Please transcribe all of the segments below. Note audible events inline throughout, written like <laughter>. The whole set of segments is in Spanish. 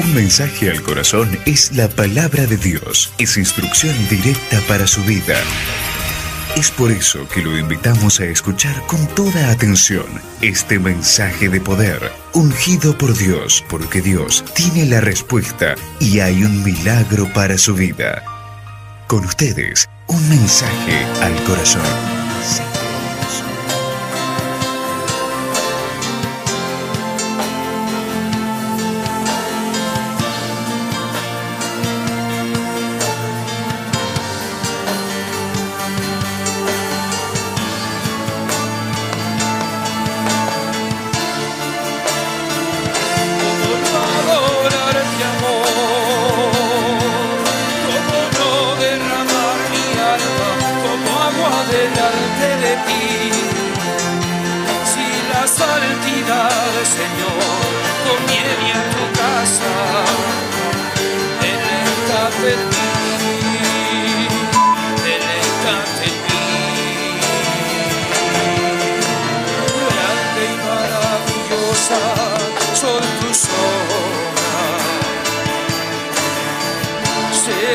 Un mensaje al corazón es la palabra de Dios. Es instrucción directa para su vida. Es por eso que lo invitamos a escuchar con toda atención este mensaje de poder, ungido por Dios, porque Dios tiene la respuesta y hay un milagro para su vida. Con ustedes, un mensaje al corazón.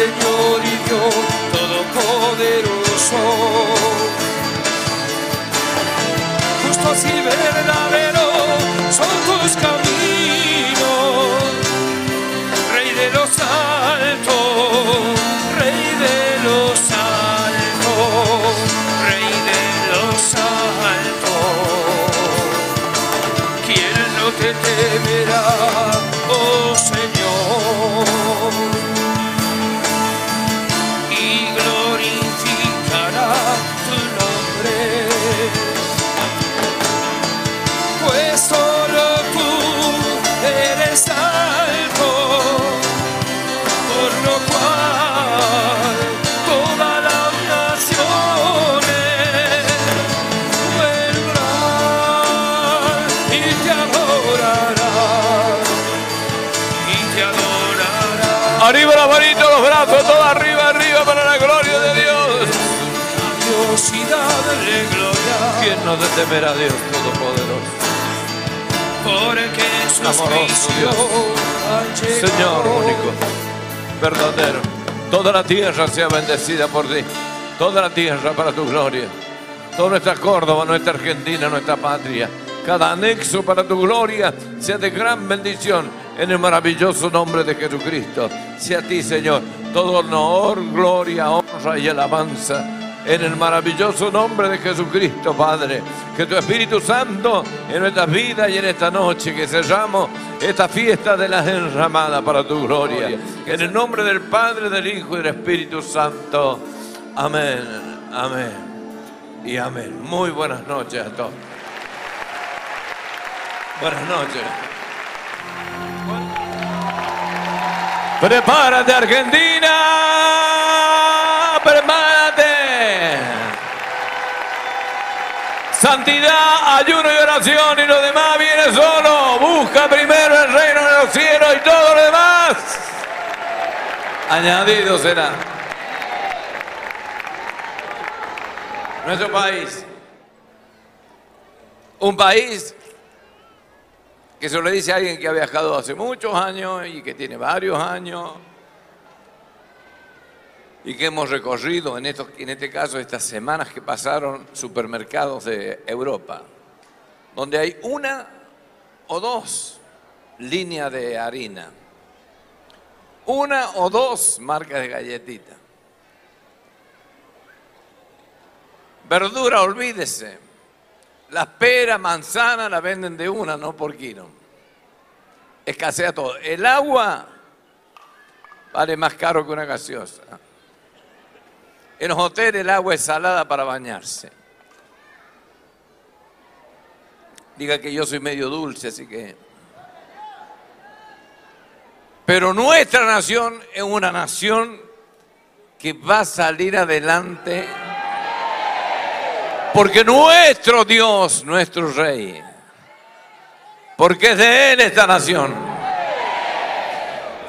Señor y Dios Todopoderoso. Justos y verdaderos son tus caminos, Rey de los altos, Rey de los altos, Rey de los altos. ¿Quién no te temerá? Temer a Dios Todopoderoso. Porque amoroso Dios, Señor único, verdadero. Toda la tierra sea bendecida por ti. Toda la tierra para tu gloria. Toda nuestra Córdoba, nuestra Argentina, nuestra patria. Cada anexo para tu gloria sea de gran bendición en el maravilloso nombre de Jesucristo. Sea a ti, Señor, todo honor, gloria, honra y alabanza en el maravilloso nombre de Jesucristo, Padre. Que tu Espíritu Santo en nuestras vidas y en esta noche que cerramos esta fiesta de las enramadas para tu gloria. En el nombre del Padre, del Hijo y del Espíritu Santo. Amén, amén y amén. Muy buenas noches a todos. Buenas noches. Prepárate Argentina. Santidad, ayuno y oración y lo demás viene solo. Busca primero el reino de los cielos y todo lo demás. Añadido será. Nuestro país. Un país que se lo dice a alguien que ha viajado hace muchos años y que tiene varios años y que hemos recorrido en, en este caso estas semanas que pasaron supermercados de Europa, donde hay una o dos líneas de harina, una o dos marcas de galletita. Verdura, olvídese. Las peras, manzanas la venden de una, no por kilo. Escasea todo. El agua vale más caro que una gaseosa. En los hoteles el agua es salada para bañarse. Diga que yo soy medio dulce, así que... Pero nuestra nación es una nación que va a salir adelante porque nuestro Dios, nuestro Rey, porque es de Él esta nación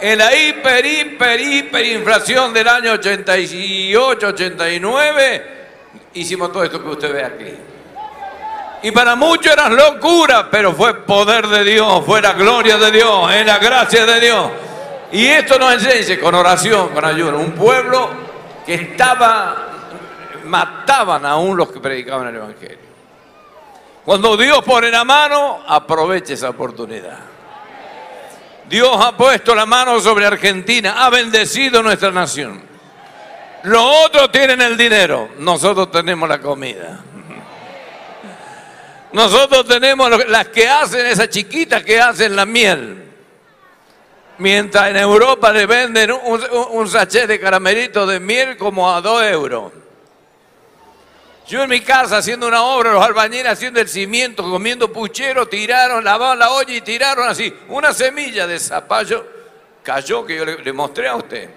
en la hiper, hiper, hiperinflación del año 88, 89, hicimos todo esto que usted ve aquí. Y para muchos era locura, pero fue poder de Dios, fue la gloria de Dios, es la gracia de Dios. Y esto nos enseña con oración, con ayuno. Un pueblo que estaba, mataban aún los que predicaban el Evangelio. Cuando Dios pone la mano, aproveche esa oportunidad. Dios ha puesto la mano sobre Argentina, ha bendecido nuestra nación. Los otros tienen el dinero, nosotros tenemos la comida. Nosotros tenemos las que hacen, esas chiquitas que hacen la miel. Mientras en Europa le venden un, sachet de caramelito de miel como a 2 euros. Yo en mi casa haciendo una obra, los albañiles haciendo el cimiento, comiendo puchero, tiraron, lavaron la olla y tiraron así. Una semilla de zapallo cayó que yo le, le mostré a usted.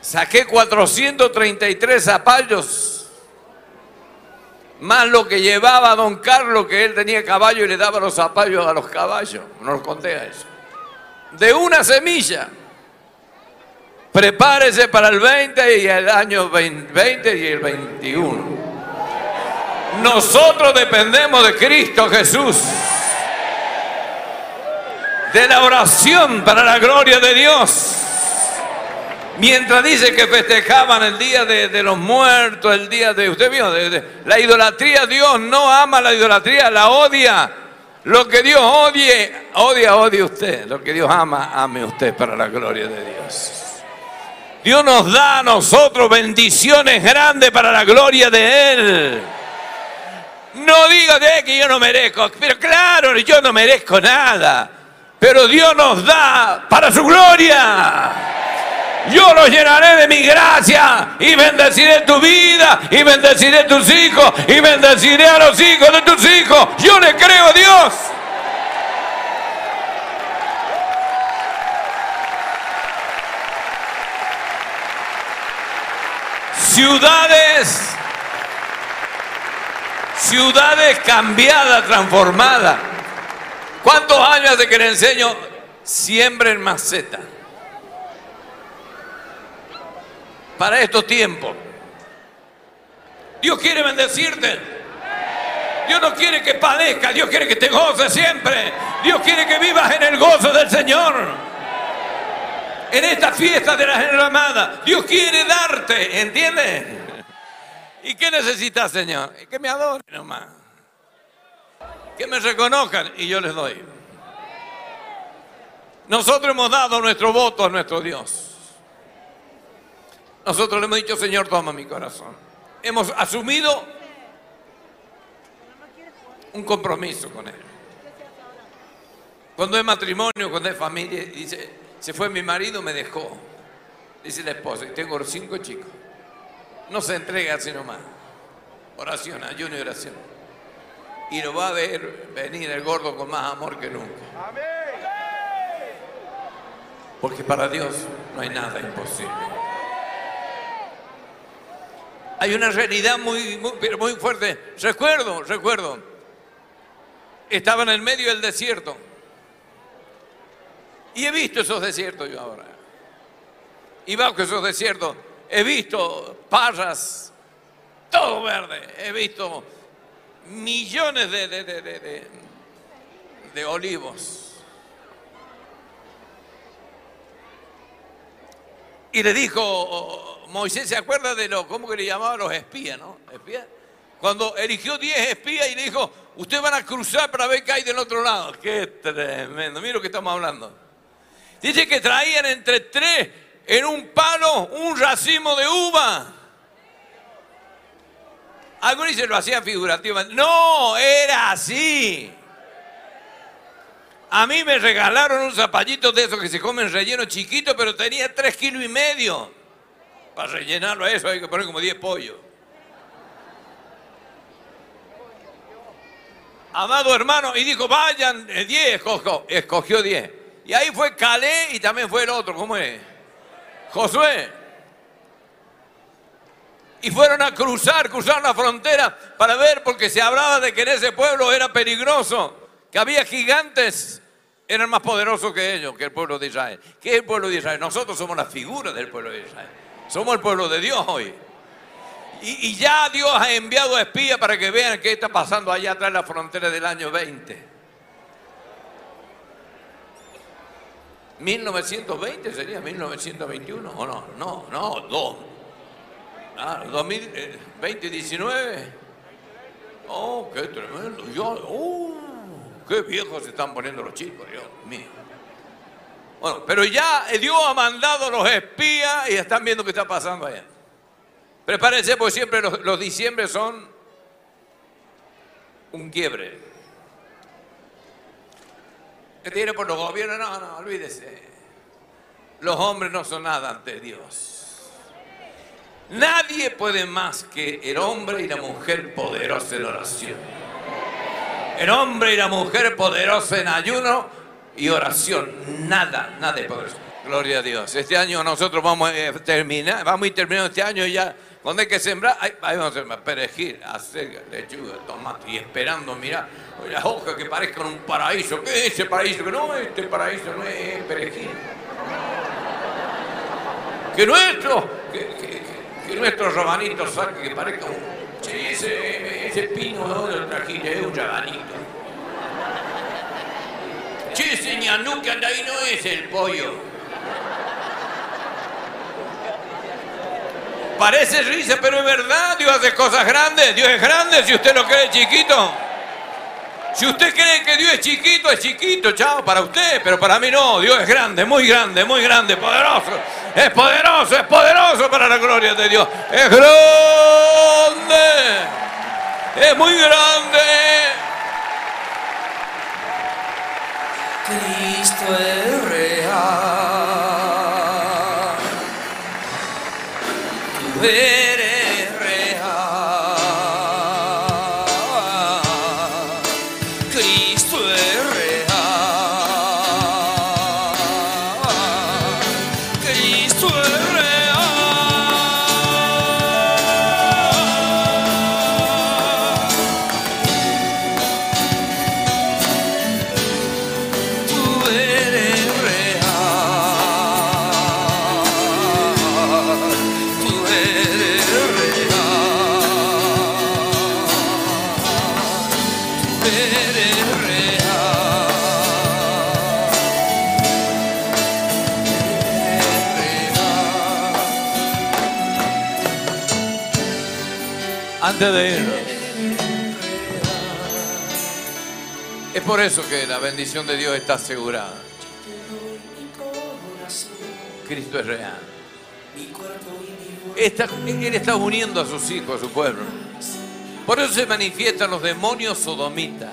Saqué 433 zapallos más lo que llevaba don Carlos, que él tenía caballo y le daba los zapallos a los caballos. No los conté a eso. De una semilla. Prepárese para el 20 y el año 20 y el 21. Nosotros dependemos de Cristo Jesús. De la oración para la gloria de Dios. Mientras dice que festejaban el día de, los muertos, el día de... Usted vio, la idolatría, Dios no ama la idolatría, la odia. Lo que Dios odie, odia, odie usted. Lo que Dios ama, ame usted para la gloria de Dios. Dios nos da a nosotros bendiciones grandes para la gloria de Él. No diga que yo no merezco, pero claro, yo no merezco nada. Pero Dios nos da para su gloria. Yo lo llenaré de mi gracia y bendeciré tu vida y bendeciré tus hijos y bendeciré a los hijos de tus hijos. Yo le creo a Dios. Ciudades, ciudades cambiadas, transformadas. ¿Cuántos años de que le enseño? Siembren maceta. para estos tiempos. Dios quiere bendecirte. Dios no quiere que padezca, Dios quiere que te goces siempre. Dios quiere que vivas en el gozo del Señor. En esta fiesta de la amada, Dios quiere darte, ¿entiendes? ¿Y qué necesitas, Señor? Que me adoren nomás. Que me reconozcan y yo les doy. Nosotros hemos dado nuestro voto a nuestro Dios. Nosotros le hemos dicho, Señor, toma mi corazón. Hemos asumido un compromiso con Él. Cuando es matrimonio, cuando es familia, dice, se fue mi marido, me dejó. Dice la esposa, y tengo cinco chicos. No se entrega sino más. Oración, ayuno y oración. Y lo va a ver venir el gordo con más amor que nunca. Porque para Dios no hay nada imposible hay una realidad muy, muy, fuerte. Recuerdo, recuerdo. Estaba en el medio del desierto. Y he visto esos desiertos yo ahora. Y bajo esos desiertos he visto parras, todo verde. He visto millones de, de, de, de olivos. Y le dijo Moisés se acuerda de lo, ¿cómo que le llamaban los espías, no? ¿Espías? Cuando eligió 10 espías y le dijo, ustedes van a cruzar para ver qué hay del otro lado. Qué tremendo, mira lo que estamos hablando. Dice que traían entre tres en un palo un racimo de uva. Algunos dicen lo hacían figurativamente. No, era así. A mí me regalaron un zapallito de esos que se comen relleno chiquito, pero tenía tres kilos y medio. Para rellenarlo a eso hay que poner como 10 pollos. Amado hermano, y dijo, vayan 10, eh, escogió, escogió 10. Y ahí fue Calé y también fue el otro, ¿cómo es? Josué. Y fueron a cruzar, cruzaron la frontera para ver, porque se hablaba de que en ese pueblo era peligroso, que había gigantes, eran más poderosos que ellos, que el pueblo de Israel. ¿Qué es el pueblo de Israel? Nosotros somos la figura del pueblo de Israel. Somos el pueblo de Dios hoy. Y, ya Dios ha enviado espías para que vean qué está pasando allá atrás de la frontera del año 20. 1920 sería 1921 o no, no, no, dos. Ah, 2020 19. Oh, qué tremendo. Yo, uh, qué viejos se están poniendo los chicos, Dios mío. Bueno, pero ya Dios ha mandado los espías y están viendo qué está pasando allá. Prepárense porque siempre los, los diciembre son un quiebre. ¿Qué tiene por los gobiernos? No, no, olvídese. Los hombres no son nada ante Dios. Nadie puede más que el hombre y la mujer poderosa en oración. El hombre y la mujer poderosa en ayuno y oración. Nada, nada de poderoso. Gloria a Dios. Este año nosotros vamos a terminar, vamos a ir terminando este año ya. Cuando hay que sembrar, ahí, vamos a sembrar perejil, hacer lechuga, tomate y esperando, mira, las hojas que parezcan un paraíso. ¿Qué es ese paraíso? Que no, este paraíso no es perejil. Que nuestro, que, que nuestro rabanito saque que parezca un... ese, ese pino de trajilla es un rabanito. Che, ese ñanú que ahí no es el pollo. Parece risa, pero es verdad. Dios hace cosas grandes. Dios es grande si usted lo cree chiquito. Si usted cree que Dios es chiquito, es chiquito, chao, para usted, pero para mí no. Dios es grande, muy grande, muy grande, poderoso. Es poderoso, es poderoso para la gloria de Dios. Es grande. Es muy grande. Cristo es real. Antes de irnos. Es por eso que la bendición de Dios está asegurada. Cristo es real. Está- él está uniendo a sus hijos, a su pueblo. Por eso se manifiestan los demonios sodomitas.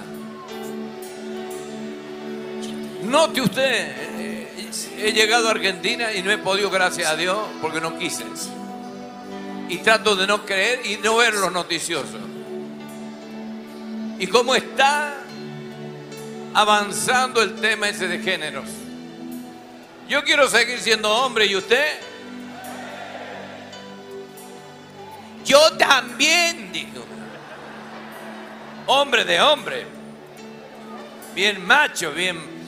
Note usted, eh, he llegado a Argentina y no he podido, gracias a Dios, porque no quise. Y trato de no creer y no ver los noticiosos. Y cómo está avanzando el tema ese de géneros. Yo quiero seguir siendo hombre y usted. Yo también, dijo. Hombre de hombre. Bien macho, bien...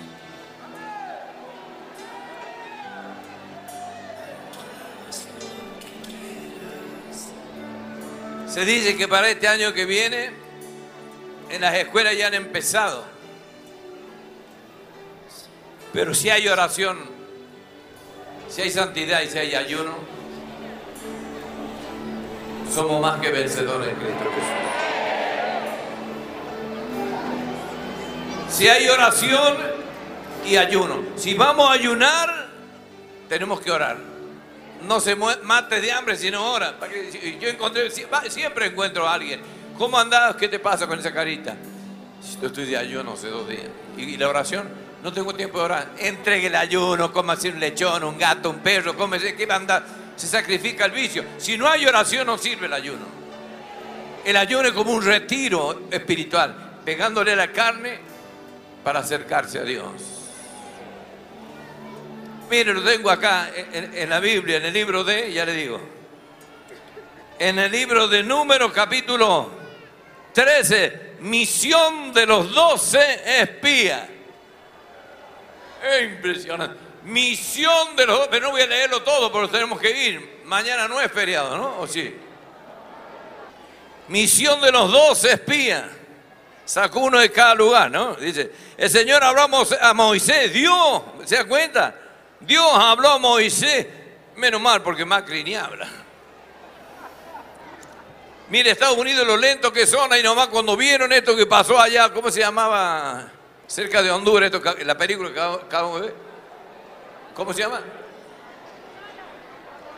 Se dice que para este año que viene en las escuelas ya han empezado. Pero si hay oración, si hay santidad y si hay ayuno, somos más que vencedores en Cristo Jesús. Si hay oración y ayuno, si vamos a ayunar, tenemos que orar. No se mu- mate de hambre si no ora. Para que- Yo encontré, siempre encuentro a alguien. ¿Cómo andás? ¿Qué te pasa con esa carita? Yo estoy de ayuno hace dos días. ¿Y la oración? No tengo tiempo de orar. Entregue el ayuno, cómase un lechón, un gato, un perro, cómese, ¿qué va a andar? Se sacrifica el vicio. Si no hay oración, no sirve el ayuno. El ayuno es como un retiro espiritual, pegándole la carne para acercarse a Dios. Mire, lo tengo acá en, la Biblia, en el libro de, ya le digo, en el libro de Números capítulo 13, misión de los 12 espías. Es impresionante. Misión de los 12, pero no voy a leerlo todo porque tenemos que ir. Mañana no es feriado, ¿no? ¿O sí? Misión de los 12 espías. Sacó uno de cada lugar, ¿no? Dice, el Señor habló a Moisés, Dios, ¿se da cuenta? Dios habló a Moisés, menos mal porque Macri ni habla. Mire, Estados Unidos lo lento que son, ahí nomás cuando vieron esto que pasó allá, ¿cómo se llamaba? Cerca de Honduras, esto, la película que acabamos de ver. ¿Cómo se llama?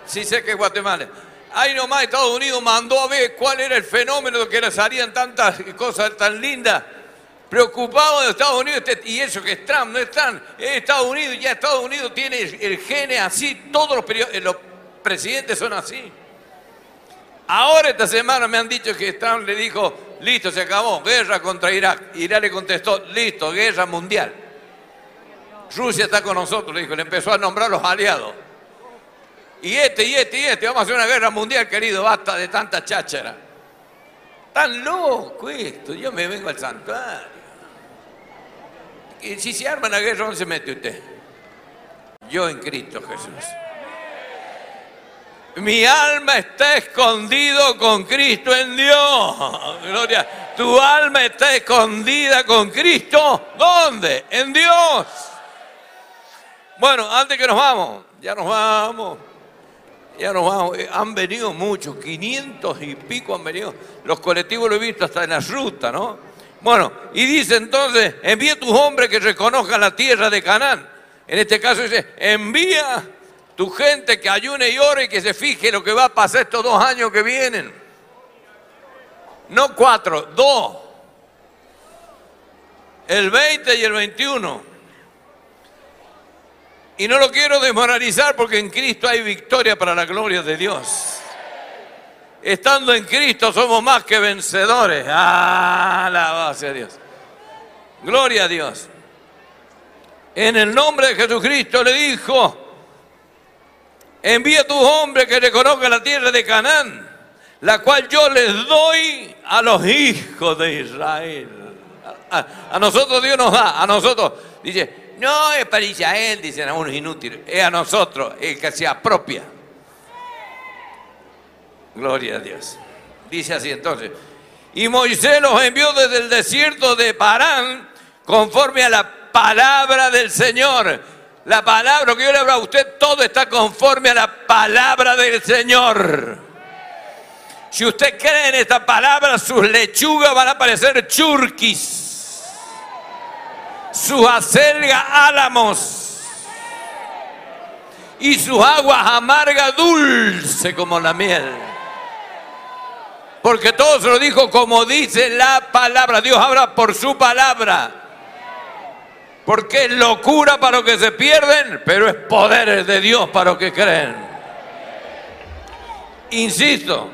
Sí, sé que es Guatemala. Ahí nomás Estados Unidos mandó a ver cuál era el fenómeno que salían tantas cosas tan lindas. Preocupado de Estados Unidos, este- y eso que es Trump, no es Trump, es Estados Unidos, ya Estados Unidos tiene el, gene así, todos los, eh, los presidentes son así. Ahora esta semana me han dicho que Trump le dijo, listo, se acabó, guerra contra Irak. Irak le contestó, listo, guerra mundial. Rusia está con nosotros, le dijo, le empezó a nombrar los aliados. Y este, y este, y este, vamos a hacer una guerra mundial, querido, basta de tanta cháchara. Tan loco esto, yo me vengo al santuario. Y si se arma la guerra, ¿dónde se mete usted? Yo en Cristo Jesús. Mi alma está escondido con Cristo en Dios. Gloria. Tu alma está escondida con Cristo. ¿Dónde? En Dios. Bueno, antes que nos vamos, ya nos vamos. Ya nos vamos. Eh, Han venido muchos, 500 y pico han venido. Los colectivos lo he visto hasta en la ruta, ¿no? Bueno, y dice entonces, envía a tus hombres que reconozcan la tierra de Canaán. En este caso dice, envía tu gente que ayune y ore y que se fije lo que va a pasar estos dos años que vienen. No cuatro, dos. El 20 y el 21. Y no lo quiero desmoralizar porque en Cristo hay victoria para la gloria de Dios. Estando en Cristo somos más que vencedores. Ah, Alabado sea Dios. Gloria a Dios. En el nombre de Jesucristo le dijo, envía a tus hombres que reconozcan la tierra de Canaán, la cual yo les doy a los hijos de Israel. A nosotros Dios nos da, a nosotros. Dice, no es para Israel, dicen algunos inútiles, es a nosotros el que se apropia. Gloria a Dios. Dice así entonces. Y Moisés los envió desde el desierto de Parán conforme a la palabra del Señor. La palabra que yo le hablo a usted, todo está conforme a la palabra del Señor. Si usted cree en esta palabra, sus lechugas van a parecer churquis. Sus acelgas álamos. Y sus aguas amargas dulce como la miel. Porque todo se lo dijo como dice la palabra. Dios habla por su palabra. Porque es locura para los que se pierden, pero es poder de Dios para los que creen. Insisto,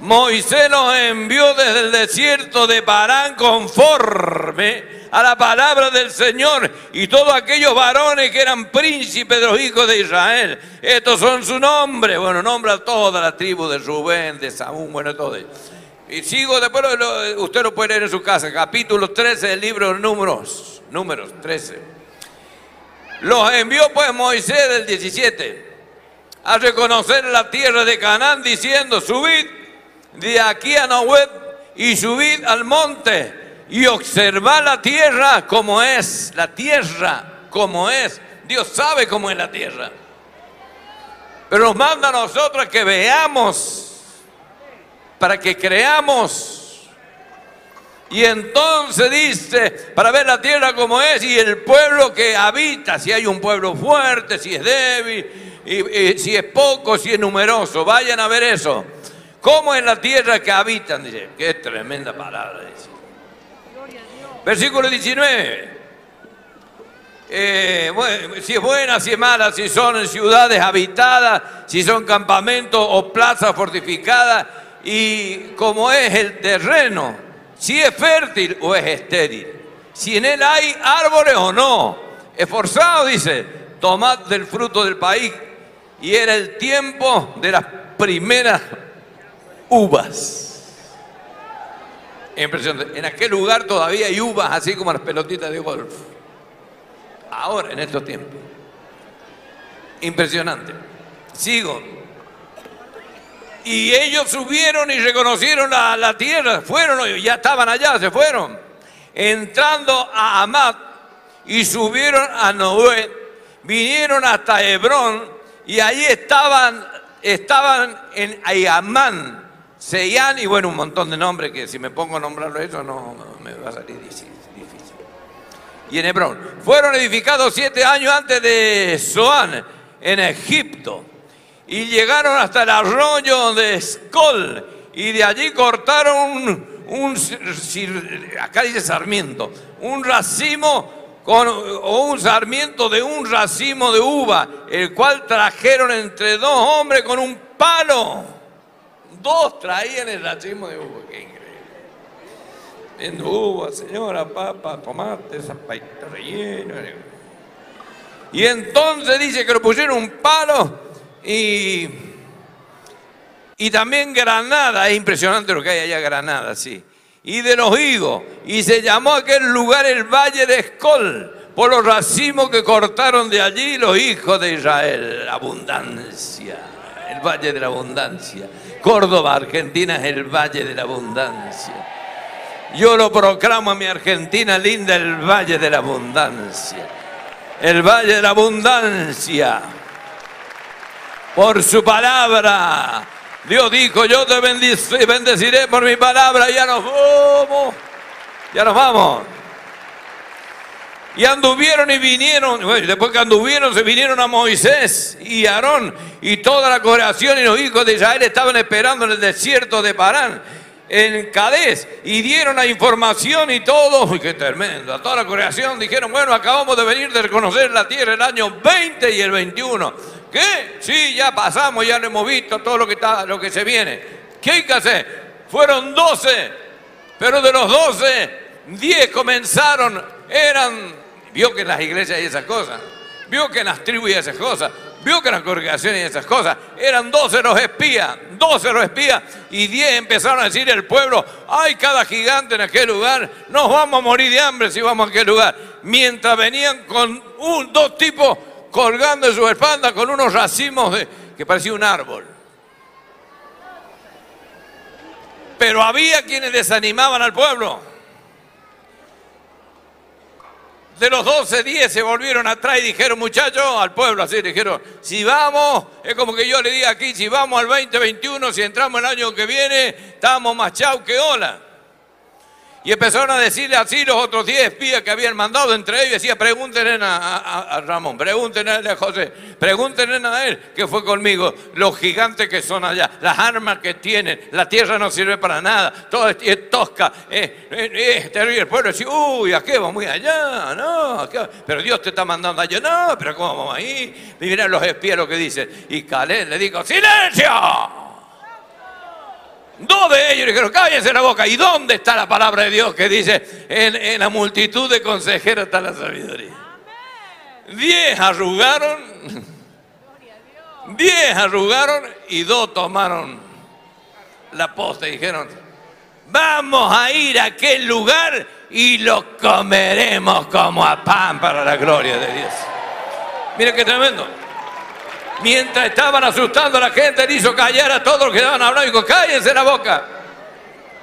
Moisés los envió desde el desierto de Parán conforme a la palabra del Señor y todos aquellos varones que eran príncipes de los hijos de Israel. Estos son su nombre. Bueno, nombra a toda la tribu de Rubén, de Saúl, bueno, todo. Y sigo, después usted lo puede leer en su casa, capítulo 13 del libro Números, Números 13. Los envió pues Moisés del 17 a reconocer la tierra de Canaán diciendo, subid de aquí a Nahuet y subid al monte y observad la tierra como es, la tierra como es. Dios sabe cómo es la tierra. Pero nos manda a nosotros que veamos, para que creamos. Y entonces dice, para ver la tierra como es y el pueblo que habita, si hay un pueblo fuerte, si es débil, y si es poco, si es numeroso, vayan a ver eso. ¿Cómo es la tierra que habitan? Dice, qué tremenda palabra. Dice. Versículo 19. Eh, si es buena, si es mala, si son ciudades habitadas, si son campamentos o plazas fortificadas, y como es el terreno, si es fértil o es estéril, si en él hay árboles o no. Esforzado, dice, tomad del fruto del país, y era el tiempo de las primeras uvas. Impresionante. En aquel lugar todavía hay uvas, así como las pelotitas de golf. Ahora, en estos tiempos. Impresionante. Sigo. Y ellos subieron y reconocieron la, la tierra, fueron, ya estaban allá, se fueron, entrando a Amat y subieron a Noé, vinieron hasta Hebrón y ahí estaban, estaban en Ayamán, Seyán y bueno, un montón de nombres que si me pongo a nombrarlo eso no me va a salir difícil. Y en Hebrón. Fueron edificados siete años antes de Zoán, en Egipto y llegaron hasta el arroyo de Escol y de allí cortaron un, acá dice sarmiento, un racimo con, o un sarmiento de un racimo de uva, el cual trajeron entre dos hombres con un palo. Dos traían el racimo de uva, qué increíble. Viendo uva, señora, papa, tomate, zapatito relleno. Y entonces dice que lo pusieron un palo y, y también granada, es impresionante lo que hay allá, granada, sí. Y de los higos, y se llamó aquel lugar el Valle de Escol, por los racimos que cortaron de allí los hijos de Israel. Abundancia, el Valle de la Abundancia. Córdoba, Argentina, es el Valle de la Abundancia. Yo lo proclamo a mi Argentina linda, el Valle de la Abundancia. El Valle de la Abundancia por su palabra. Dios dijo, yo te bendeciré por mi palabra. Ya nos vamos. Ya nos vamos. Y anduvieron y vinieron, bueno, después que anduvieron se vinieron a Moisés y Aarón y toda la congregación y los hijos de Israel estaban esperando en el desierto de Parán, en Cadés, y dieron la información y todo, uy, qué tremendo, a toda la congregación dijeron, bueno, acabamos de venir de reconocer la tierra el año 20 y el 21. ¿Qué? Sí, ya pasamos, ya lo hemos visto, todo lo que, está, lo que se viene. ¿Qué hay? Fueron 12, pero de los 12, 10 comenzaron, eran, vio que en las iglesias hay esas cosas, vio que en las tribus hay esas cosas, vio que en las congregaciones hay esas cosas, eran 12 los espías, 12 los espías, y 10 empezaron a decir el pueblo, hay cada gigante en aquel lugar, nos vamos a morir de hambre si vamos a aquel lugar. Mientras venían con un, dos tipos colgando en su espalda con unos racimos de, que parecía un árbol. Pero había quienes desanimaban al pueblo. De los 12, 10 se volvieron atrás y dijeron, muchachos, al pueblo así, dijeron, si vamos, es como que yo le diga aquí, si vamos al 2021, si entramos el año que viene, estamos más chau que hola. Y empezaron a decirle así los otros 10 espías que habían mandado entre ellos, decía, pregúntenle a, Ramón, pregúntenle a José, pregúntenle a él que fue conmigo, los gigantes que son allá, las armas que tienen, la tierra no sirve para nada, todo es, tosca, es, es. El pueblo decía, uy, ¿a qué vamos muy allá? No, pero Dios te está mandando allá, no, pero ¿cómo vamos ahí? Y miren los espías lo que dicen. Y Caleb le dijo, ¡silencio! Dos de ellos dijeron, cállense la boca. ¿Y dónde está la palabra de Dios que dice, en, en la multitud de consejeros está la sabiduría? Diez arrugaron, diez arrugaron y dos tomaron la posta y dijeron, vamos a ir a aquel lugar y lo comeremos como a pan para la gloria de Dios. Mira qué tremendo. Mientras estaban asustando a la gente, él hizo callar a todos los que estaban hablando dijo, cállense la boca.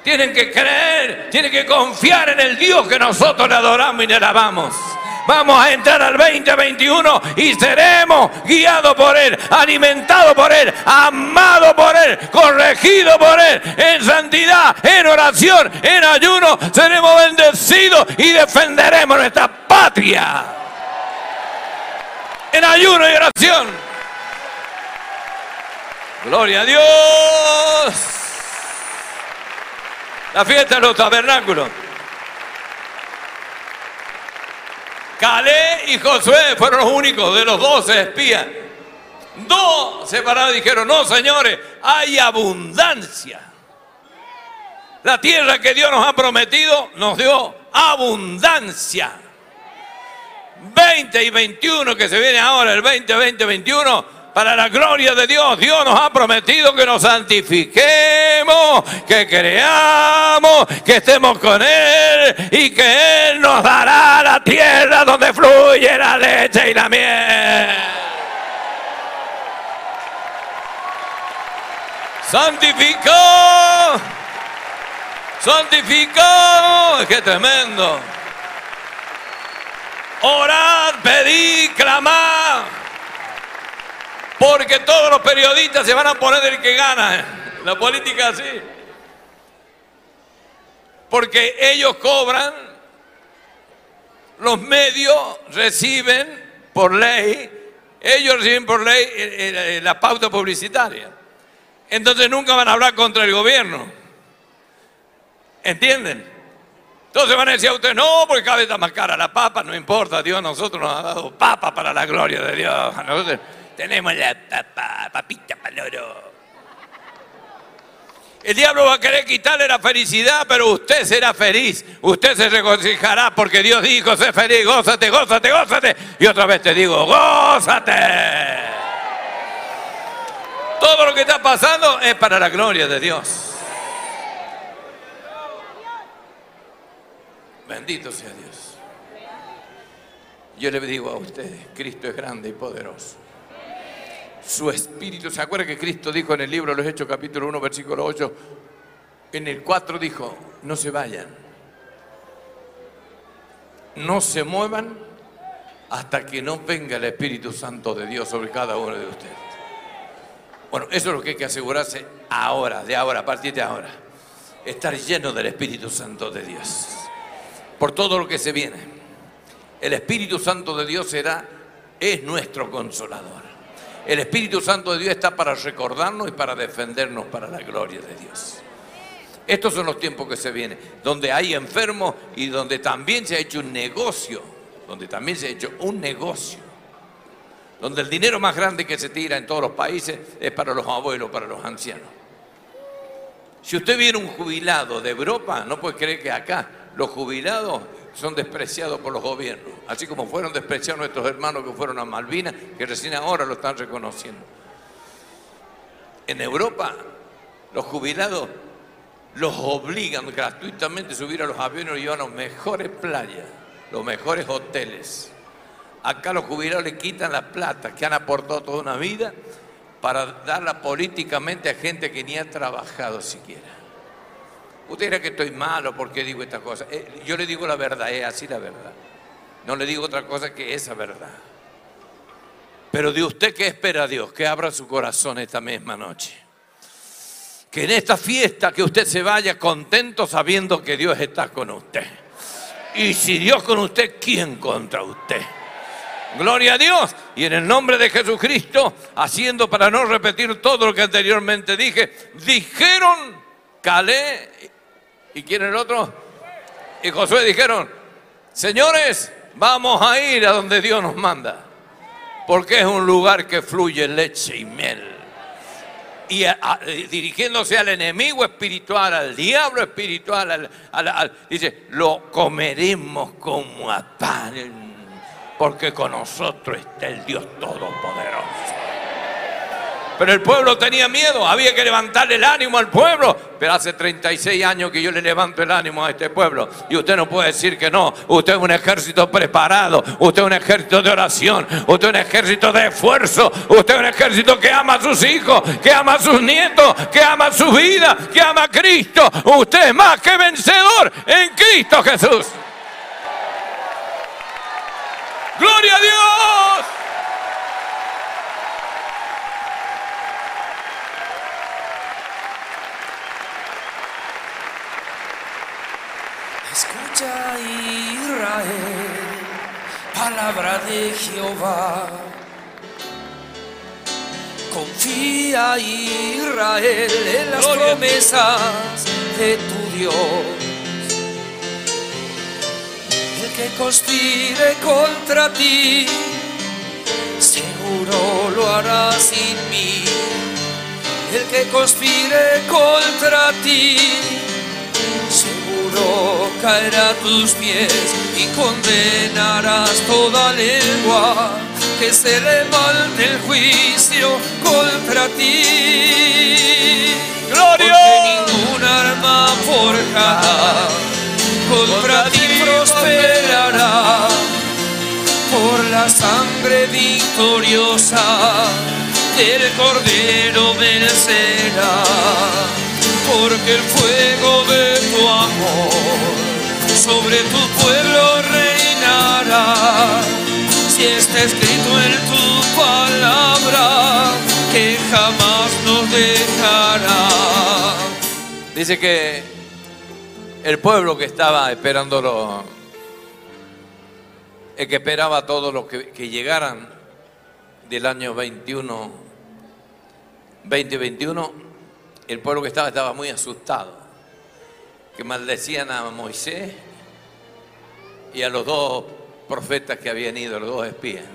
Tienen que creer, tienen que confiar en el Dios que nosotros le adoramos y le alabamos. Vamos a entrar al 2021 y seremos guiados por Él, alimentados por Él, amados por Él, corregidos por Él, en santidad, en oración, en ayuno. Seremos bendecidos y defenderemos nuestra patria. En ayuno y oración. Gloria a Dios. La fiesta de los tabernáculos. Calé y Josué fueron los únicos de los doce espías. Dos separados dijeron, no señores, hay abundancia. La tierra que Dios nos ha prometido nos dio abundancia. 20 y 21 que se viene ahora, el 20, 20, 21, para la gloria de Dios. Dios nos ha prometido que nos santifiquemos, que creamos, que estemos con Él y que Él nos dará la tierra donde fluye la leche y la miel. Santificado. Santificado. Qué tremendo. Orad, pedid, clamad. Porque todos los periodistas se van a poner del que gana. La política así. Porque ellos cobran, los medios reciben por ley, ellos reciben por ley eh, eh, la pauta publicitaria. Entonces nunca van a hablar contra el gobierno. ¿Entienden? Entonces van a decir a ustedes, no, porque cada vez está más cara la papa, no importa, Dios a nosotros nos ha dado papa para la gloria de Dios. <laughs> Tenemos la papa, papita para el oro. El diablo va a querer quitarle la felicidad, pero usted será feliz. Usted se regocijará porque Dios dijo, sé feliz, gózate, gózate, gózate. Y otra vez te digo, gózate. Todo lo que está pasando es para la gloria de Dios. Bendito sea Dios. Yo le digo a ustedes, Cristo es grande y poderoso. Su espíritu, ¿se acuerda que Cristo dijo en el libro de los Hechos capítulo 1 versículo 8? En el 4 dijo, no se vayan, no se muevan hasta que no venga el Espíritu Santo de Dios sobre cada uno de ustedes. Bueno, eso es lo que hay que asegurarse ahora, de ahora, a partir de ahora. Estar lleno del Espíritu Santo de Dios. Por todo lo que se viene. El Espíritu Santo de Dios será, es nuestro consolador. El Espíritu Santo de Dios está para recordarnos y para defendernos para la gloria de Dios. Estos son los tiempos que se vienen, donde hay enfermos y donde también se ha hecho un negocio, donde también se ha hecho un negocio, donde el dinero más grande que se tira en todos los países es para los abuelos, para los ancianos. Si usted viene un jubilado de Europa, no puede creer que acá los jubilados son despreciados por los gobiernos, así como fueron despreciados nuestros hermanos que fueron a Malvinas, que recién ahora lo están reconociendo. En Europa, los jubilados los obligan gratuitamente a subir a los aviones y llevan a las mejores playas, los mejores hoteles. Acá los jubilados le quitan la plata que han aportado toda una vida para darla políticamente a gente que ni ha trabajado siquiera. Usted dirá que estoy malo porque digo estas cosas. Eh, yo le digo la verdad, es así la verdad. No le digo otra cosa que esa verdad. Pero de usted que espera Dios, que abra su corazón esta misma noche. Que en esta fiesta que usted se vaya contento sabiendo que Dios está con usted. Y si Dios con usted, ¿quién contra usted? Gloria a Dios. Y en el nombre de Jesucristo, haciendo para no repetir todo lo que anteriormente dije, dijeron Calé y quién el otro y Josué dijeron, señores, vamos a ir a donde Dios nos manda, porque es un lugar que fluye leche y miel. Y a- dirigiéndose al enemigo espiritual, al diablo espiritual, al- al- al- dice, lo comeremos como a pan, porque con nosotros está el Dios Todopoderoso. Pero el pueblo tenía miedo, había que levantarle el ánimo al pueblo. Pero hace 36 años que yo le levanto el ánimo a este pueblo. Y usted no puede decir que no. Usted es un ejército preparado. Usted es un ejército de oración. Usted es un ejército de esfuerzo. Usted es un ejército que ama a sus hijos, que ama a sus nietos, que ama su vida, que ama a Cristo. Usted es más que vencedor en Cristo Jesús. ¡Gloria a Dios! Escucha Israel, palabra de Jehová. Confía Israel en las Gloria promesas de tu Dios. El que conspire contra ti, seguro lo hará sin mí. El que conspire contra ti, seguro caerá a tus pies y condenarás toda lengua que se levante el juicio contra ti. ¡Gloria! Porque ninguna arma forjada contra ti prosperará por la sangre victoriosa el Cordero vencerá, porque el fuego de tu amor sobre tu pueblo reinará. Si está escrito en tu palabra, que jamás nos dejará. Dice que el pueblo que estaba esperándolo, el que esperaba a todos los que, que llegaran del año 21, 2021, el pueblo que estaba estaba muy asustado, que maldecían a Moisés y a los dos profetas que habían ido, los dos espías.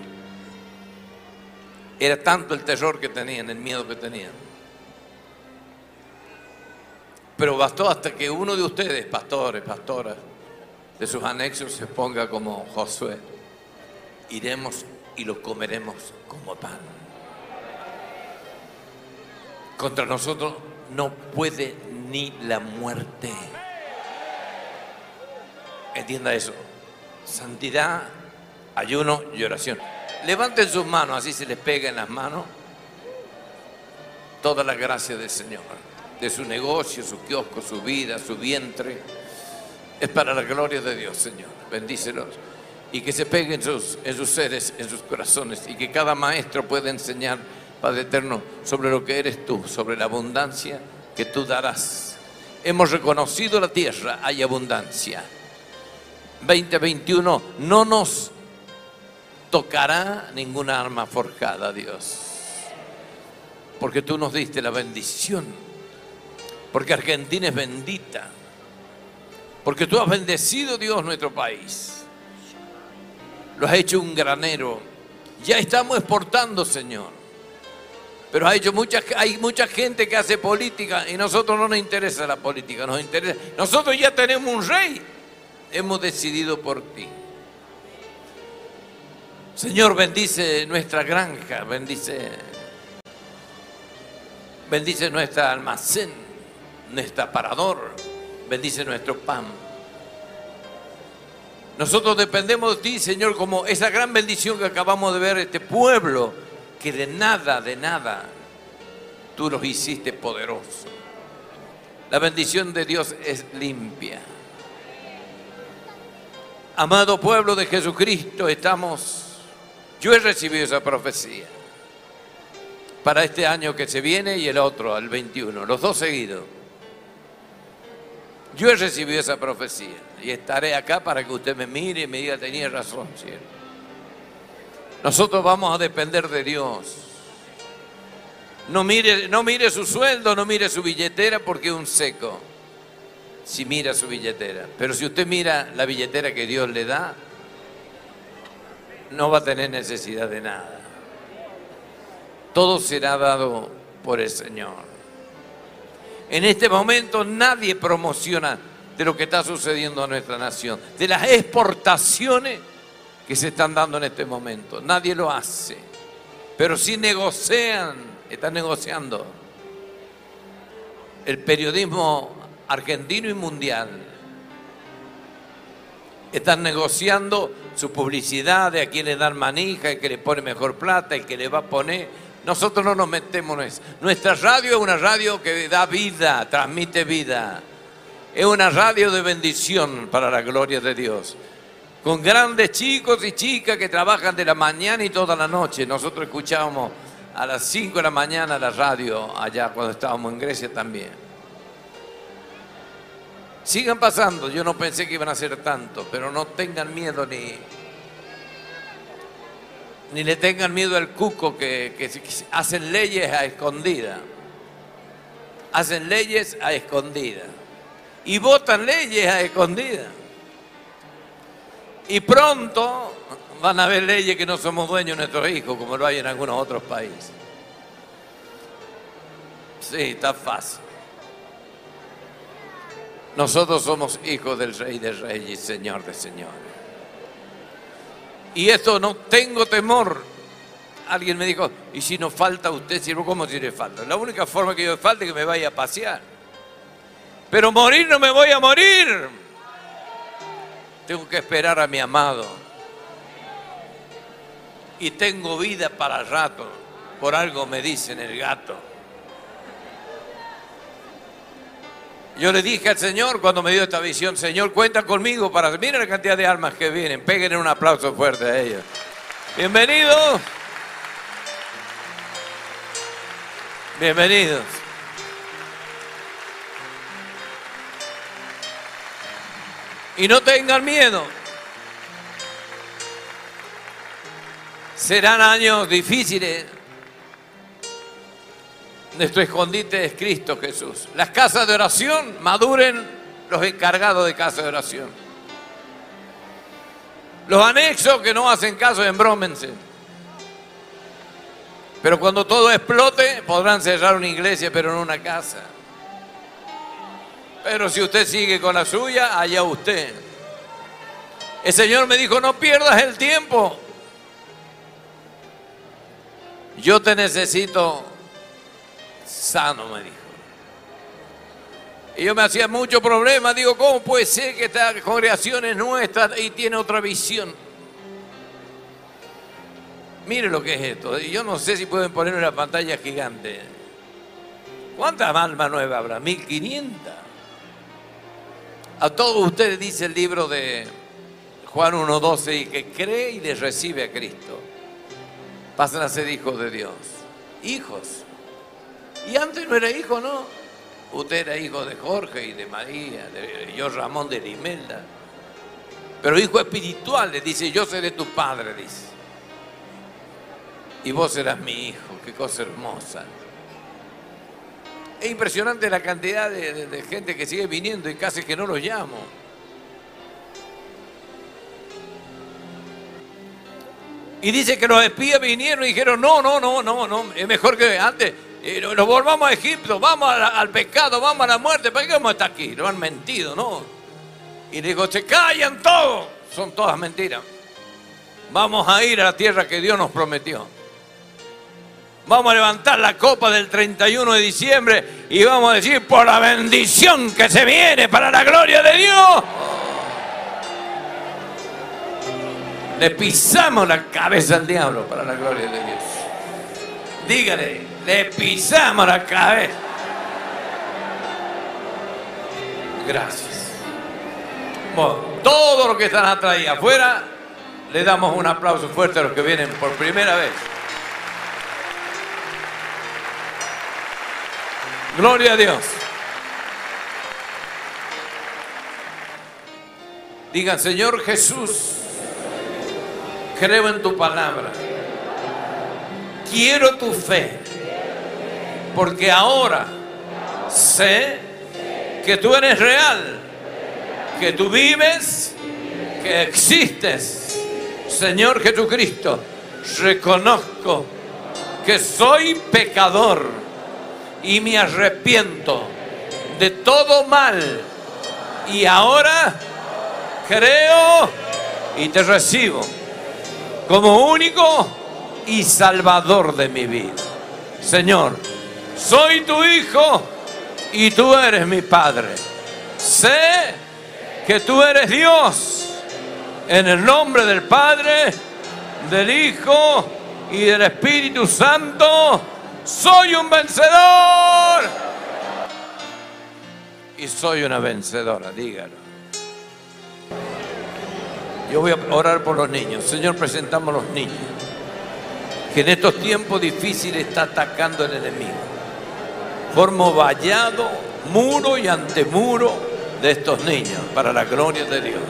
Era tanto el terror que tenían, el miedo que tenían. Pero bastó hasta que uno de ustedes, pastores, pastoras, de sus anexos se ponga como Josué. Iremos y lo comeremos como pan. Contra nosotros no puede ni la muerte. Entienda eso. Santidad, ayuno y oración. Levanten sus manos, así se les pega en las manos toda la gracia del Señor, de su negocio, su kiosco, su vida, su vientre. Es para la gloria de Dios, Señor. Bendícelos. Y que se peguen en sus, en sus seres, en sus corazones. Y que cada maestro pueda enseñar, Padre Eterno, sobre lo que eres tú, sobre la abundancia que tú darás. Hemos reconocido la tierra, hay abundancia. 2021 no nos tocará ninguna arma forjada, Dios. Porque tú nos diste la bendición. Porque Argentina es bendita. Porque tú has bendecido, Dios, nuestro país. Lo has hecho un granero. Ya estamos exportando, Señor. Pero hay, mucha, hay mucha gente que hace política y nosotros no nos interesa la política, nos interesa. Nosotros ya tenemos un rey. Hemos decidido por ti. Señor, bendice nuestra granja, bendice, bendice nuestra almacén, nuestro aparador, bendice nuestro pan. Nosotros dependemos de ti, Señor, como esa gran bendición que acabamos de ver, este pueblo, que de nada, de nada, tú los hiciste poderosos. La bendición de Dios es limpia. Amado pueblo de Jesucristo, estamos yo he recibido esa profecía para este año que se viene y el otro, al 21, los dos seguidos. Yo he recibido esa profecía y estaré acá para que usted me mire y me diga, tenía razón, ¿cierto? Nosotros vamos a depender de Dios. No mire, no mire su sueldo, no mire su billetera porque es un seco. Si mira su billetera. Pero si usted mira la billetera que Dios le da, no va a tener necesidad de nada. Todo será dado por el Señor. En este momento nadie promociona de lo que está sucediendo a nuestra nación, de las exportaciones que se están dando en este momento. Nadie lo hace. Pero sí negocian, están negociando. El periodismo argentino y mundial están negociando su publicidad, de a quién le dan manija, el que le pone mejor plata, el que le va a poner. Nosotros no nos metemos en eso. Nuestra radio es una radio que da vida, transmite vida. Es una radio de bendición para la gloria de Dios. Con grandes chicos y chicas que trabajan de la mañana y toda la noche. Nosotros escuchábamos a las 5 de la mañana la radio allá cuando estábamos en Grecia también. Sigan pasando, yo no pensé que iban a ser tanto, pero no tengan miedo ni, ni le tengan miedo al cuco que, que hacen leyes a escondida. Hacen leyes a escondida. Y votan leyes a escondida. Y pronto van a haber leyes que no somos dueños de nuestros hijos, como lo hay en algunos otros países. Sí, está fácil. Nosotros somos hijos del Rey de Reyes y Señor de Señores. Y esto no tengo temor. Alguien me dijo, ¿y si nos falta usted? ¿Cómo si falta? La única forma que yo falte es que me vaya a pasear. Pero morir no me voy a morir. Tengo que esperar a mi amado. Y tengo vida para rato. Por algo me dicen el gato. Yo le dije al Señor cuando me dio esta visión, Señor, cuenta conmigo para... Mira la cantidad de almas que vienen. Peguen un aplauso fuerte a ellos. Bienvenidos. Bienvenidos. Y no tengan miedo. Serán años difíciles. Nuestro escondite es Cristo Jesús. Las casas de oración maduren los encargados de casa de oración. Los anexos que no hacen caso, embrómense. Pero cuando todo explote, podrán cerrar una iglesia, pero no una casa. Pero si usted sigue con la suya, allá usted. El Señor me dijo, no pierdas el tiempo. Yo te necesito sano, me dijo. Y yo me hacía mucho problema. Digo, ¿cómo puede ser que esta congregación es nuestra y tiene otra visión? Mire lo que es esto. Yo no sé si pueden poner una pantalla gigante. ¿Cuántas almas nuevas habrá? 1500. A todos ustedes dice el libro de Juan 1.12 y que cree y le recibe a Cristo. Pasan a ser hijos de Dios. Hijos. Y antes no era hijo, ¿no? Usted era hijo de Jorge y de María, de yo Ramón de Limelda. Pero hijo espiritual, le dice, yo seré tu padre, dice. Y vos serás mi hijo, qué cosa hermosa. Es impresionante la cantidad de, gente que sigue viniendo y casi que no los llamo. Y dice que los espías vinieron y dijeron, no, no, no, no, no, es mejor que antes y nos volvamos a Egipto, vamos al pecado, vamos a la muerte. ¿Para qué vamos a estar aquí? Lo han mentido, ¿no? Y digo, se callan todos. Son todas mentiras. Vamos a ir a la tierra que Dios nos prometió. Vamos a levantar la copa del 31 de diciembre y vamos a decir por la bendición que se viene para la gloria de Dios. Le pisamos la cabeza al diablo para la gloria de Dios. Dígale, le pisamos la cabeza. Gracias. Bueno, todos los que están atrás y afuera, le damos un aplauso fuerte a los que vienen por primera vez. Gloria a Dios. Digan, Señor Jesús, creo en tu palabra. Quiero tu fe porque ahora sé que tú eres real, que tú vives, que existes. Señor Jesucristo, reconozco que soy pecador y me arrepiento de todo mal. Y ahora creo y te recibo como único y salvador de mi vida. Señor, soy tu hijo y tú eres mi padre. Sé que tú eres Dios. En el nombre del Padre, del Hijo y del Espíritu Santo, soy un vencedor. Y soy una vencedora, dígalo. Yo voy a orar por los niños. Señor, presentamos a los niños. Que en estos tiempos difíciles está atacando el enemigo formo vallado, muro y antemuro de estos niños para la gloria de Dios.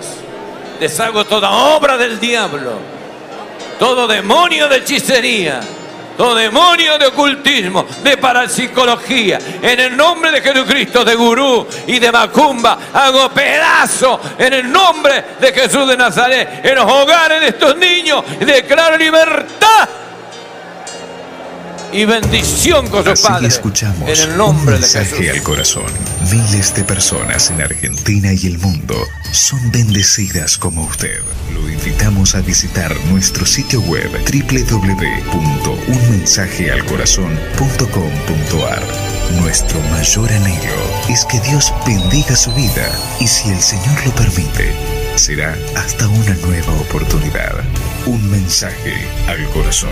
Deshago toda obra del diablo, todo demonio de hechicería, todo demonio de ocultismo, de parapsicología. En el nombre de Jesucristo, de Gurú y de Macumba, hago pedazo en el nombre de Jesús de Nazaret, en los hogares de estos niños, declaro libertad y bendición con su Así escuchamos en el nombre un mensaje al corazón. Miles de personas en Argentina y el mundo son bendecidas como usted. Lo invitamos a visitar nuestro sitio web www.unmensajealcorazon.com.ar. Nuestro mayor anhelo es que Dios bendiga su vida y si el Señor lo permite, será hasta una nueva oportunidad. Un mensaje al corazón.